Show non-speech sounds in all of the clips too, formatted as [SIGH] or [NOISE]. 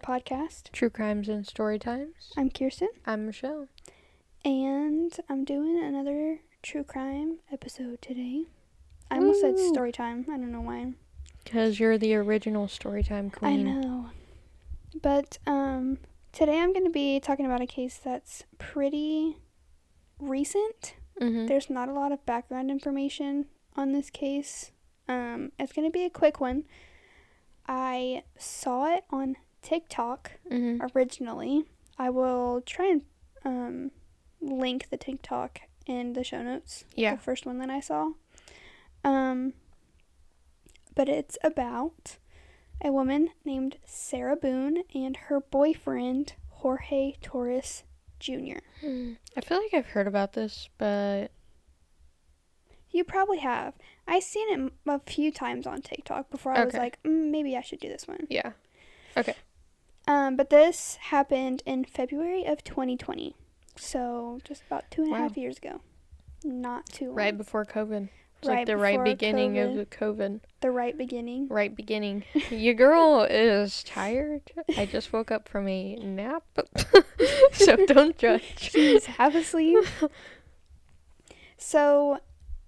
podcast. True Crimes and Story Times. I'm Kirsten, I'm Michelle. and I'm doing another true crime episode today. I almost said story time. I don't know why. Because you're the original story time queen. I know. But um today I'm going to be talking about a case that's pretty recent. Mm-hmm. There's not a lot of background information on this case. Um it's going to be a quick one. I saw it on TikTok mm-hmm. originally. I will try and um, link the TikTok in the show notes. Yeah. The first one that I saw. Um, but it's about a woman named Sarah Boone and her boyfriend, Jorge Torres Jr. Hmm. I feel like I've heard about this, but You probably have. I've seen it a few times on TikTok before I was like, mm, maybe I should do this one. yeah. Um, but this happened in February of 2020. So just about two and a half years ago. Not too long. Right before COVID. It's Right like the right beginning COVID. of the COVID. The right beginning. Right beginning. [LAUGHS] Your girl is tired. I just woke up from a nap. [LAUGHS] so [LAUGHS] don't judge. She's half asleep. So,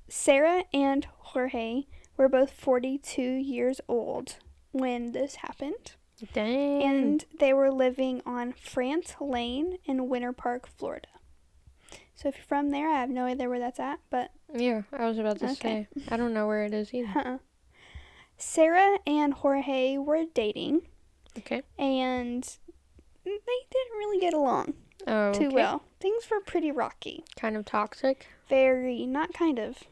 Sarah and Jorge were both 42 years old when this happened. Dang. And they were living on France Lane in Winter Park, Florida. So, if you're from there, I have no idea where that's at, but yeah, I was about to Okay. say. I don't know where it is either. uh Sarah and Jorge were dating, Okay. and they didn't really get along Oh, too okay. well. Things were pretty rocky. Kind of toxic. Very, not kind of,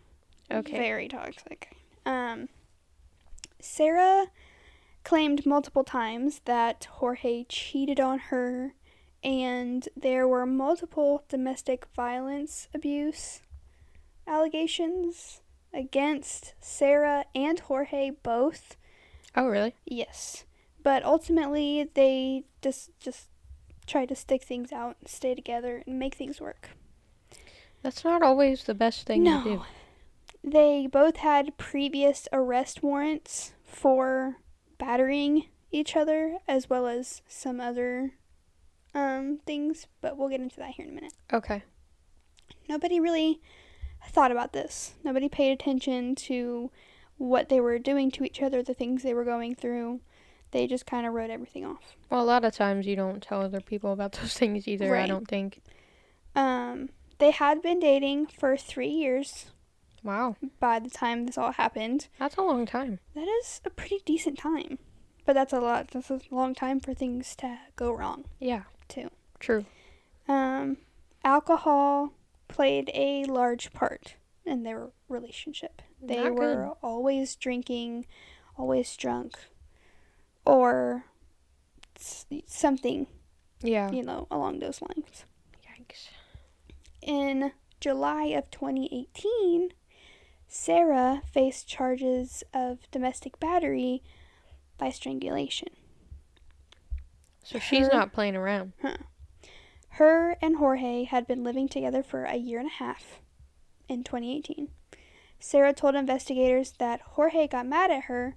Okay. very toxic. Um, Sarah claimed multiple times that Jorge cheated on her, and there were multiple domestic violence abuse allegations against Sarah and Jorge both. Oh, really? Yes, but ultimately they just just tried to stick things out, and stay together, and make things work. That's not always the best thing no. to do. They both had previous arrest warrants for battering each other as well as some other um, things, but we'll get into that here in a minute. Okay. Nobody really thought about this. Nobody paid attention to what they were doing to each other, the things they were going through. They just kind of wrote everything off. Well, a lot of times you don't tell other people about [LAUGHS] those things either, right. I don't think. Um, they had been dating for three years Wow. by the time this all happened. That's a long time. That is a pretty decent time. But that's a lot. That's a long time for things to go wrong, Yeah. too. True. Um, alcohol played a large part in their relationship. They Not good. were always drinking, always drunk, or s- something, Yeah. you know, along those lines. Yikes. In July of 2018, Sarah faced charges of domestic battery by strangulation. So she's not playing around. Huh. Her and Jorge had been living together for a year and a half in 2018. Sarah told investigators that Jorge got mad at her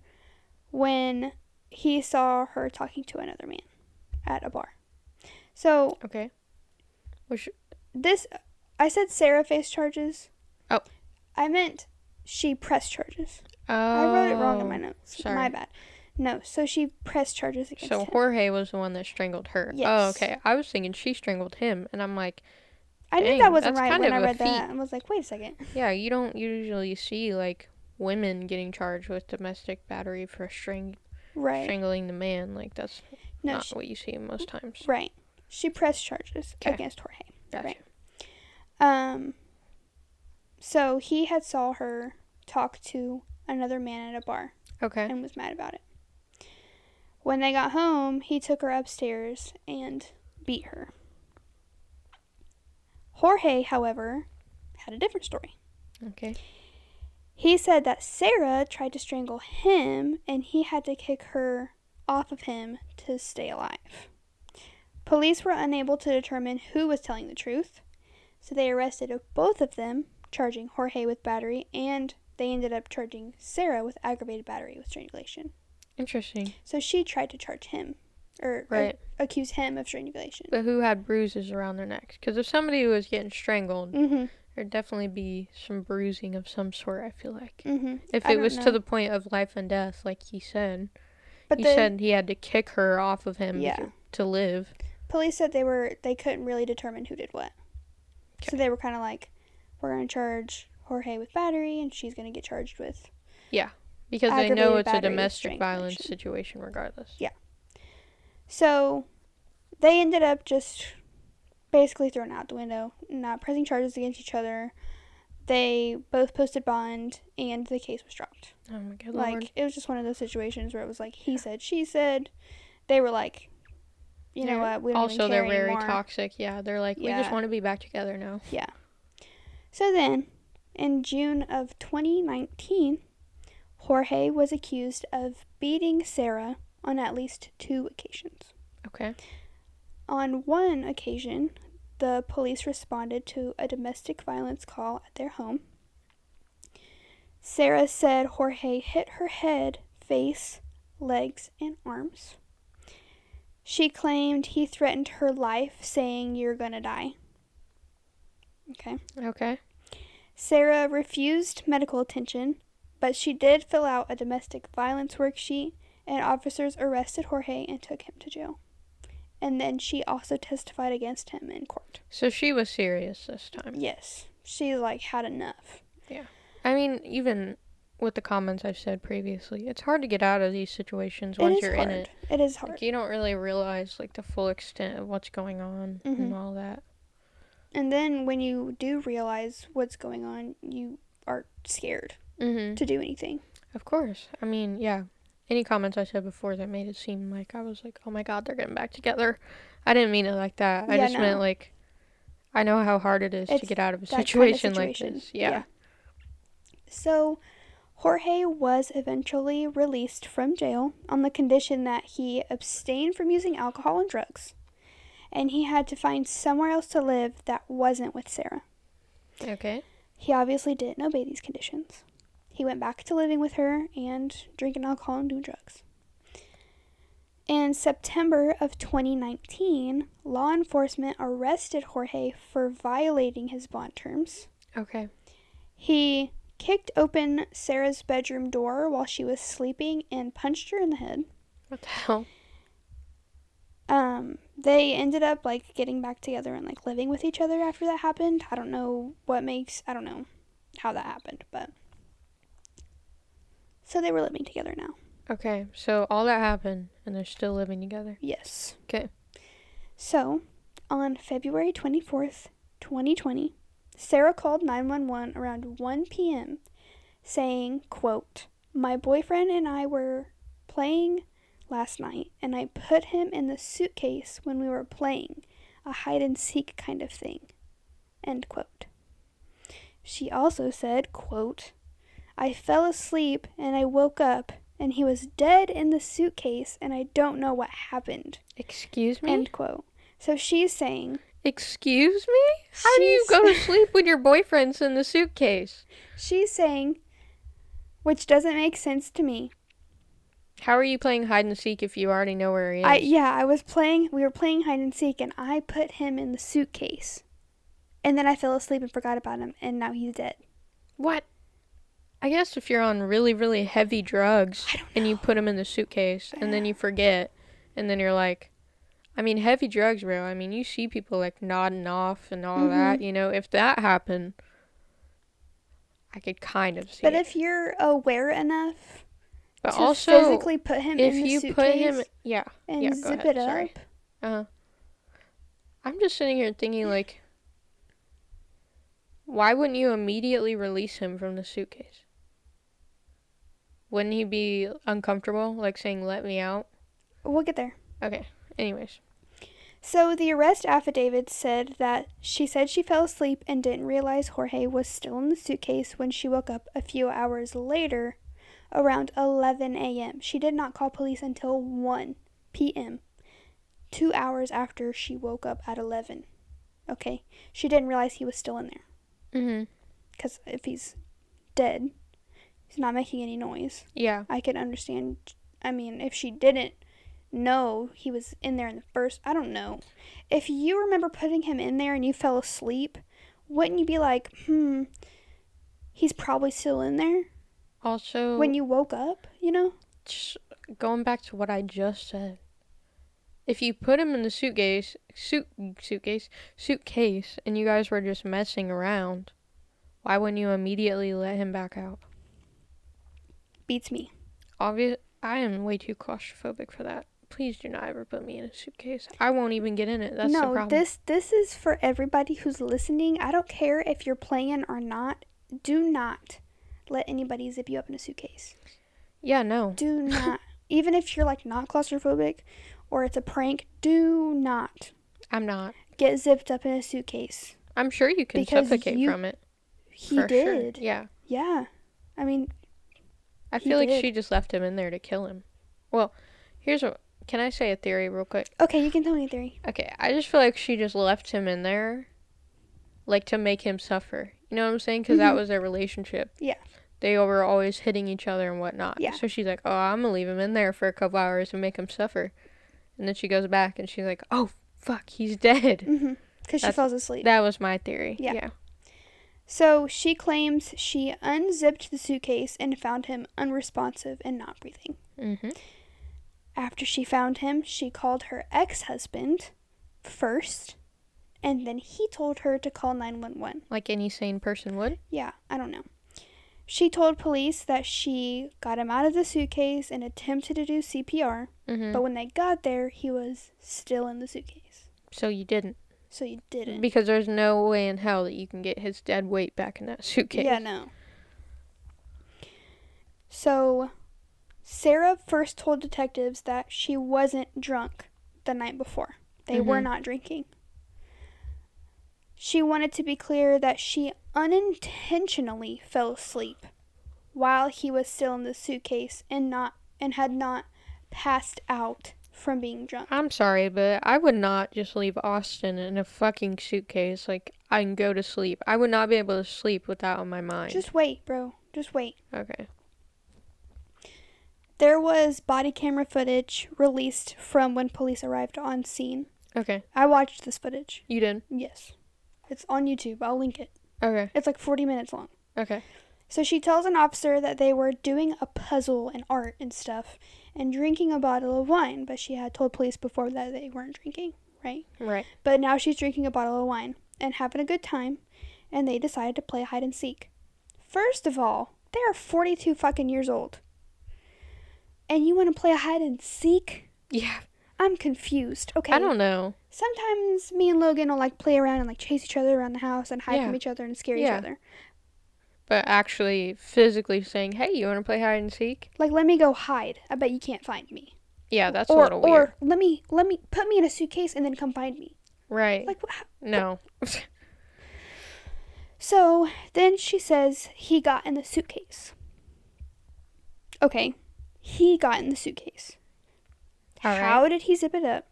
when he saw her talking to another man at a bar. So, Okay. Which this, I said Sarah faced charges. Oh. I meant she pressed charges. oh, I wrote it wrong in my notes. sorry. My bad. No, so she pressed charges against So him. Jorge was the one that strangled her. Oh, Yes. okay. I was thinking she strangled him, and I'm like, I knew that wasn't right when I read that. I was like, wait a second. yeah, you don't usually see like women getting charged with domestic battery for string- Right. strangling the man. Like that's No, not she, what you see most times. right. She pressed charges 'Kay. against Jorge. Gotcha. Right. Um, so he had saw her talk to another man at a bar Okay. and was mad about it. When they got home, he took her upstairs and beat her. Jorge, however, had a different story. Okay. He said that Sarah tried to strangle him and he had to kick her off of him to stay alive. Police were unable to determine who was telling the truth, so they arrested both of them, charging Jorge with battery, and they ended up charging Sarah with aggravated battery with strangulation. Interesting. So she tried to charge him, or Right. a- accuse him of strangulation. But who had bruises around their necks? Because if somebody was getting strangled, Mm-hmm. there'd definitely be some bruising of some sort. I feel like. Mm-hmm. If I it was know. to the point of life and death, like he said, But he the said he had to kick her off of him Yeah. to, to live. police said they were they couldn't really determine who did what. So they were kind of like, we're gonna charge Jorge with battery, and she's gonna get charged with Yeah. Because they know it's a domestic violence situation, regardless. Yeah. So they ended up just basically thrown out the window, not pressing charges against each other. They both posted bond and the case was dropped. Oh my god, Like Lord. it was just one of those situations where it was like he said, she said. They were like, you know They're- what? We don't also they're very anymore. toxic. Yeah, they're like, we just want to be back together now. So then, in June of 2019, Jorge was accused of beating Sarah on at least two occasions. Okay. On one occasion, the police responded to a domestic violence call at their home. Sarah said Jorge hit her head, face, legs, and arms. She claimed he threatened her life, saying, You're gonna die. Okay. Okay. Sarah refused medical attention, but she did fill out a domestic violence worksheet, and officers arrested Jorge and took him to jail. And then she also testified against him in court. So she was serious this time. Yes, she like had enough. Yeah. I mean, even with the comments I've said previously, it's hard to get out of these situations once you're hard. in it. It is hard. Like you don't really realize like the full extent of what's going on Mhm. and all that. And then when you do realize what's going on, you are scared Mm-hmm. to do anything. Of course. I mean, yeah. Any comments I said before that made it seem like I was like, oh my god, they're getting back together. I didn't mean it like that. I Yeah, just meant like, I know how hard it is to get out of a that kind of situation, like situation. this. Yeah. So, Jorge was eventually released from jail on the condition that he abstained from using alcohol and drugs, and he had to find somewhere else to live that wasn't with Sarah. Okay. He obviously didn't obey these conditions. He went back to living with her and drinking alcohol and doing drugs. In September of 2019, law enforcement arrested Jorge for violating his bond terms. Okay. He kicked open Sarah's bedroom door while she was sleeping and punched her in the head. What the hell? Um, they ended up like getting back together and like living with each other after that happened. I don't know what makes I don't know how that happened, but so they were living together now. Okay. So all that happened, and they're still living together. Yes. Okay. So, on February 24th, 2020, Sarah called 911 around 1 p.m. saying, quote, "My boyfriend and I were playing last night and I put him in the suitcase when we were playing, a hide and seek kind of thing." End quote. She also said, quote, "I fell asleep and I woke up and he was dead in the suitcase and I don't know what happened." Excuse me. End quote. So she's saying Excuse me? How do you go to [LAUGHS] sleep when your boyfriend's in the suitcase? she's saying which doesn't make sense to me. How are you playing hide and seek if you already know where he is? I yeah, I was playing we were playing hide and seek and I put him in the suitcase. And then I fell asleep and forgot about him and now he's dead. What? I guess if you're on really, really heavy drugs and you put them in the suitcase and then you forget, and then you're like, I mean, heavy drugs, bro. I mean, you see people like nodding off and all that. Mhm. You know, if that happened, I could kind of see But it. if you're aware enough but to also, physically put him if in the you suitcase put him, yeah, and yeah, zip ahead, it up, sorry. uh, I'm just sitting here thinking like, why wouldn't you immediately release him from the suitcase? wouldn't he be uncomfortable, like saying "let me out"? We'll get there. Okay. Anyways, So the arrest affidavit said that she said she fell asleep and didn't realize Jorge was still in the suitcase when she woke up a few hours later around 11 a.m. She did not call police until 1 p.m. 2 hours after she woke up at 11. Okay. She didn't realize he was still in there Mm-hmm. cuz if he's dead, he's not making any noise. yeah, I could understand. I mean, if she didn't know he was in there in the first, I don't know. If you remember putting him in there and you fell asleep, wouldn't you be like, hmm, he's probably still in there Also, when you woke up, you know? going back to what I just said, if you put him in the suitcase, suit suitcase, suitcase, and you guys were just messing around, why wouldn't you immediately let him back out? Beats me. Obvious, I am way too claustrophobic for that. Please do not ever put me in a suitcase. I won't even get in it. That's the no, problem. this this is for everybody who's listening. I don't care if you're playing or not. Do not let anybody zip you up in a suitcase. yeah, no. Do [LAUGHS] not. Even if you're like not claustrophobic or it's a prank, do not I'm not. get zipped up in a suitcase. I'm sure you can Because suffocate you- from it. He for sure. did. Yeah. Yeah. I mean, I feel like did. she just left him in there to kill him. Well, here's what. Can I say a theory real quick? okay, you can tell me a theory. Okay, I just feel like she just left him in there, like to make him suffer. You know what I'm saying? Because that Mhm. was their relationship. Yeah. They were always hitting each other and whatnot. Yeah. So she's like, "Oh, I'm gonna leave him in there for a couple hours and make him suffer," and then she goes back and she's like, "Oh, fuck, he's dead." Mm-hmm. Because she falls asleep. That was my theory. Yeah. yeah. So she claims she unzipped the suitcase and found him unresponsive and not breathing. Mm-hmm. After she found him, she called her ex husband first, and then he told her to call 911. Like any sane person would. Yeah, I don't know. She told police that she got him out of the suitcase and attempted to do CPR, Mm-hmm. but when they got there, he was still in the suitcase. so you didn't, So you didn't. because there's no way in hell that you can get his dead weight back in that [LAUGHS] suitcase. Yeah, no. So, Sarah first told detectives that she wasn't drunk the night before. They were Mhm. not drinking. She wanted to be clear that she unintentionally fell asleep while he was still in the suitcase and not and had not passed out from being drunk. I'm sorry, but I would not just leave Austin in a fucking suitcase. Like, I can go to sleep. I would not be able to sleep with that on my mind. Just wait, bro. Just wait. okay. There was body camera footage released from when police arrived on scene. Okay. I watched this footage. You did. Yes. It's on YouTube. I'll link it. Okay. It's like 40 minutes long. Okay. So she tells an officer that they were doing a puzzle and art and stuff and drinking a bottle of wine, but she had told police before that they weren't drinking, right? Right. But now she's drinking a bottle of wine and having a good time, and they decided to play hide and seek. First of all, they are 42 fucking years old. And you want to play hide and seek? Yeah. I'm confused. Okay. I don't know. Sometimes me and Logan will like play around and like chase each other around the house and hide Yeah. from each other and scare Yeah. each other. But actually, physically saying, hey, you want to play hide and seek? Like let me go hide. I bet you can't find me. Yeah, that's a or little weird. or let me let me put me in a suitcase and then come find me. right. Like wha- no. so then she says he got in the suitcase. Okay, he got in the suitcase. All right. How did he zip it up?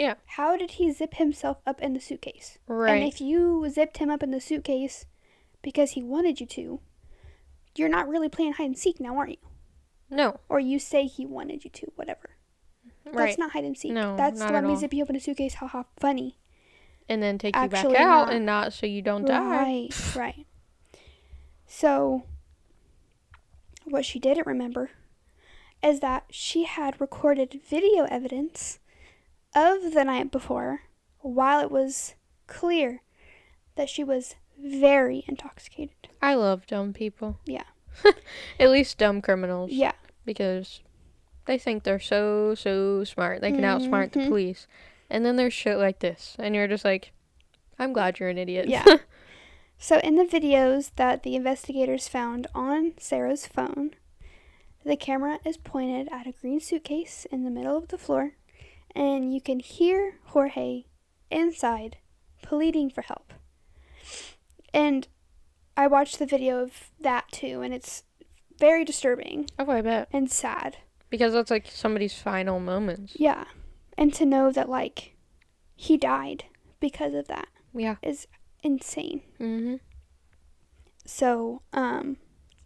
Yeah. How did he zip himself up in the suitcase? right. And if you zipped him up in the suitcase because he wanted you to, you're not really playing hide and seek now, are you? no. Or you say he wanted you to, whatever. Mm-hmm. Right. That's not hide and seek. No, That's not let me all. zip you up in a suitcase, haha, funny. and then take you back out not. and not so you don't die. Right, [SIGHS] right. So, what she didn't remember is that she had recorded video evidence of the night before while it was clear that she was very intoxicated. I love dumb people. Yeah. [LAUGHS] At least dumb criminals. Yeah. Because they think they're so, so smart. They can outsmart the Mhm. police. And then there's shit like this. And you're just like, I'm glad you're an idiot. Yeah. [LAUGHS] So, in the videos that the investigators found on Sarah's phone, The camera is pointed at a green suitcase in the middle of the floor, and you can hear Jorge inside pleading for help. And I watched the video of that too, and it's very disturbing Oh, I bet. and sad. Because that's like somebody's final moments. Yeah. And to know that, like, he died because of that Yeah. is insane. Mm-hmm. So, um,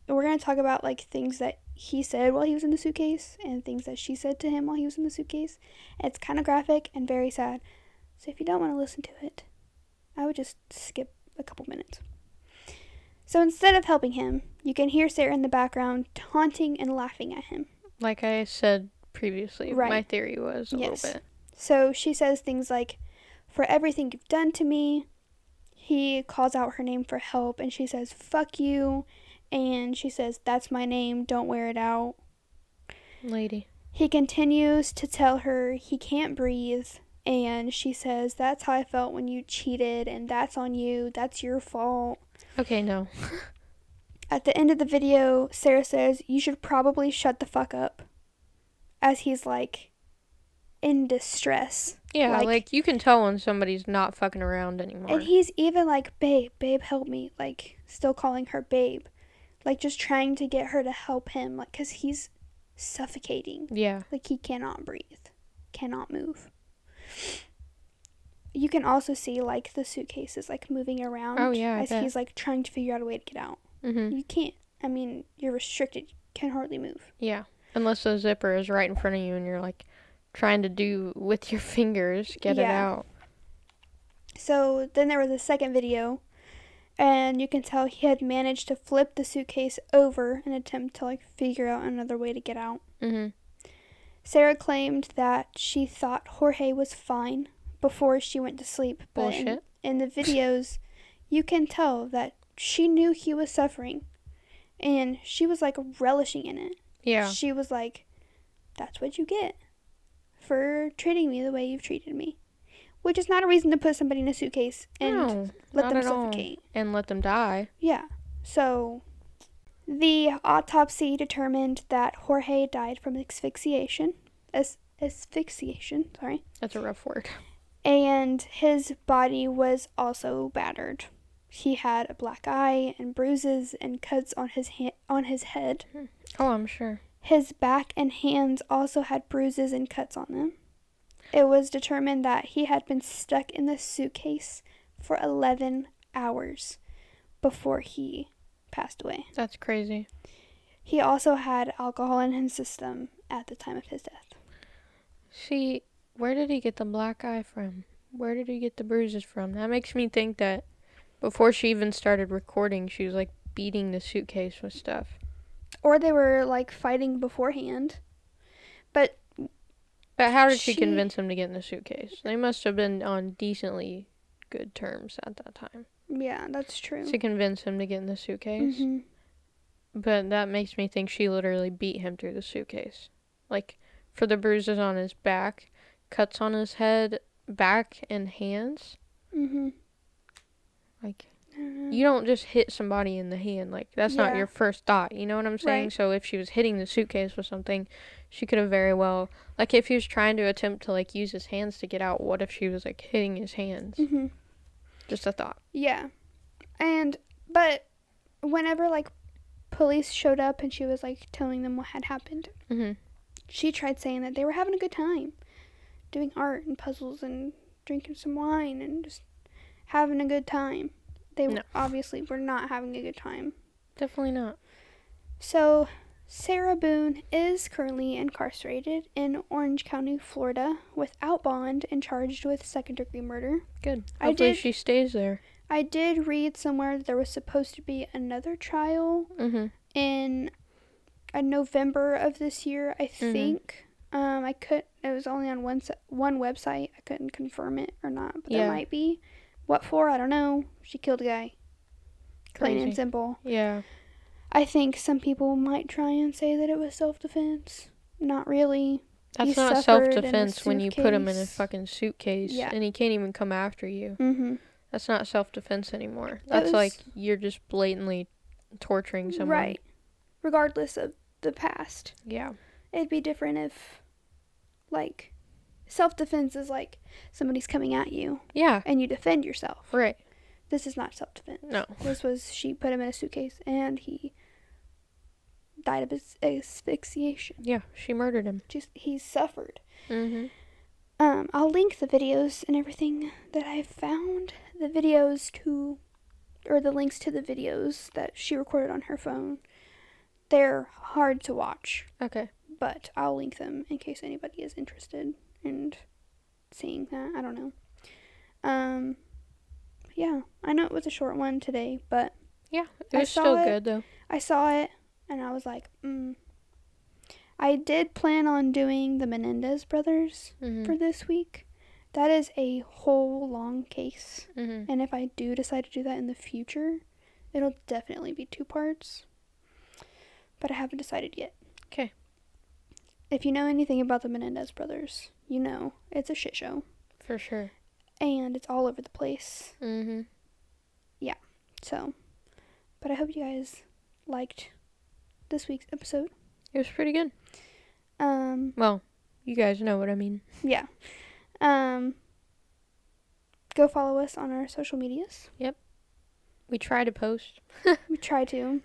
we're going to talk about, like, things that he said while he was in the suitcase and things that she said to him while he was in the suitcase. It's kind of graphic and very sad. So, if you don't want to listen to it, I would just skip a couple minutes. So, instead of helping him, you can hear Sarah in the background taunting and laughing at him. Like I said previously, Right. my theory was a Yes. little bit. So she says things like, For everything you've done to me. He calls out her name for help and she says, Fuck you. And she says, That's my name. Don't wear it out. Lady. He continues to tell her he can't breathe. And she says, That's how I felt when you cheated. And that's on you. That's your fault. Okay, no. At the end of the video, Sarah says, You should probably shut the fuck up. As he's like in distress. Yeah, Like- like, you can tell when somebody's not fucking around anymore. And he's even like, babe, babe, help me. Like, still calling her babe. Like, just trying to get her to help him. Like, because he's suffocating. yeah. Like, he cannot breathe, cannot move. You can also see, like, the suitcase is, like, moving around. Oh, yeah, As he's, like, trying to figure out a way to get out. Mm-hmm. You can't. I mean, you're restricted. You can hardly move. Yeah. Unless the zipper is right in front of you and you're like trying to do with your [LAUGHS] fingers, get it Yeah. out. So then there was a second video, and you can tell he had managed to flip the suitcase over in an attempt to like figure out another way to get out. Mm-hmm. Sarah claimed that she thought Jorge was fine before she went to sleep, but in, Bullshit. in the videos, you can tell that she knew he was suffering, and she was like relishing in it. Yeah. She was like, "That's what you get for treating me the way you've treated me," which is not a reason to put somebody in a suitcase and no, let them suffocate. And let them die. Yeah. So the autopsy determined that Jorge died from asphyxiation. As- asphyxiation, sorry. That's a rough word. And his body was also battered. He had a black eye and bruises and cuts on his ha- on his head. Hmm. Oh, I'm sure. His back and hands also had bruises and cuts on them. It was determined that he had been stuck in the suitcase for 11 hours before he passed away. That's crazy. He also had alcohol in his system at the time of his death. See, where did he get the black eye from? Where did he get the bruises from? That makes me think that before she even started recording, she was like beating the suitcase with stuff. Or they were like fighting beforehand. But But how did she, She- convince him to get in the suitcase? They must have been on decently good terms at that time yeah, that's true. to convince him to get in the suitcase. hmm But that makes me think she literally beat him through the suitcase. Like, for the bruises on his back, cuts on his head, back, and hands. Mm-hmm. Like, you don't just hit somebody in the hand. Like, that's not your first thought. You know what I'm saying? Right. So, if she was hitting the suitcase with something, she could have very well. Like, if he was trying to attempt to, like, use his hands to get out, what if she was, like, hitting his hands? hmm Just a thought. Yeah. And, but whenever like police showed up and she was like telling them what had happened, hmm she tried saying that they were having a good time doing art and puzzles and drinking some wine and just having a good time. They No. obviously were not having a good time. Definitely not. So, Sarah Boone is currently incarcerated in Orange County, Florida, without bond and charged with second degree murder. Good. I Hopefully did- she stays there. I did read somewhere that there was supposed to be another trial hmm in uh, November of this year, I Mhm. think. Um, I could. It was only on one one website. I couldn't confirm it or not, but Yeah. there might be. What for? I don't know. She killed a guy. Plain and simple. Yeah. I think some people might try and say that it was self defense. Not really. That's He not self defense when you put him in a fucking suitcase Yeah. and he can't even come after you. Mm-hmm. That's not self defense anymore. That That's like you're just blatantly torturing someone. Right. Regardless of the past. Yeah. It'd be different if, like, self defense is like somebody's coming at you Yeah. and you defend yourself. Right. This is not self defense. No. This was she put him in a suitcase and he died of as- asphyxiation. Yeah. She murdered him. Just he suffered. Mm-hmm. Um, I'll link the videos and everything that I've found. The videos to, or the links to the videos that she recorded on her phone. They're hard to watch, Okay. but I'll link them in case anybody is interested in seeing that. I don't know. Um, yeah, I know it was a short one today, but Yeah. It was still it. good though. I saw it and I was like, mm. I did plan on doing the Menendez brothers Mm-hmm. for this week. That is a whole long case. mm-hmm. And if I do decide to do that in the future, it'll definitely be two parts. But I haven't decided yet. Okay. If you know anything about the Menendez brothers, you know it's a shit show. For sure. And it's all over the place. Mm-hmm. Yeah. So, but I hope you guys liked this week's episode. It was pretty good. Um, Well, you guys know what I mean. yeah. Um, go follow us on our social medias. Yep. We try to post. [LAUGHS] We try to.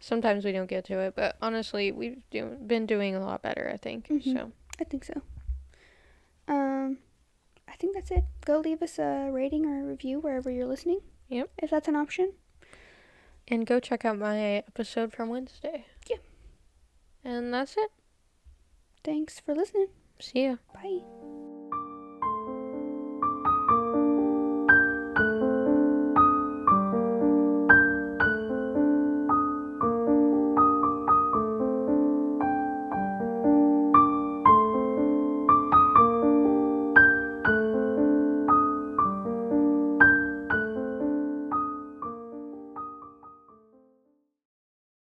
Sometimes we don't get to it, but honestly, we've do- been doing a lot better, I think. Mhm. So, I think so. Um, I think that's it. Go leave us a rating or a review wherever you're listening. Yep. If that's an option. and go check out my episode from Wednesday. Yeah. And that's it. Thanks for listening. See ya. Bye.